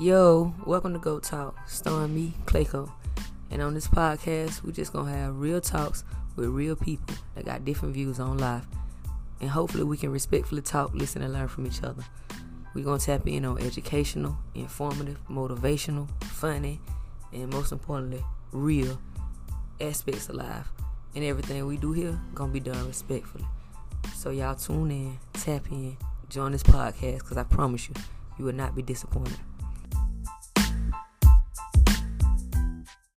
Yo, welcome to Goat Talk, starring me, Clayco. And on this podcast, we're just gonna have real talks with real people that got different views on life. And hopefully we can respectfully talk, listen, and learn from each other. We're gonna tap in on educational, informative, motivational, funny, and most importantly, real aspects of life. And everything we do here gonna be done respectfully. So y'all tune in, tap in, join this podcast, cause I promise you, you will not be disappointed.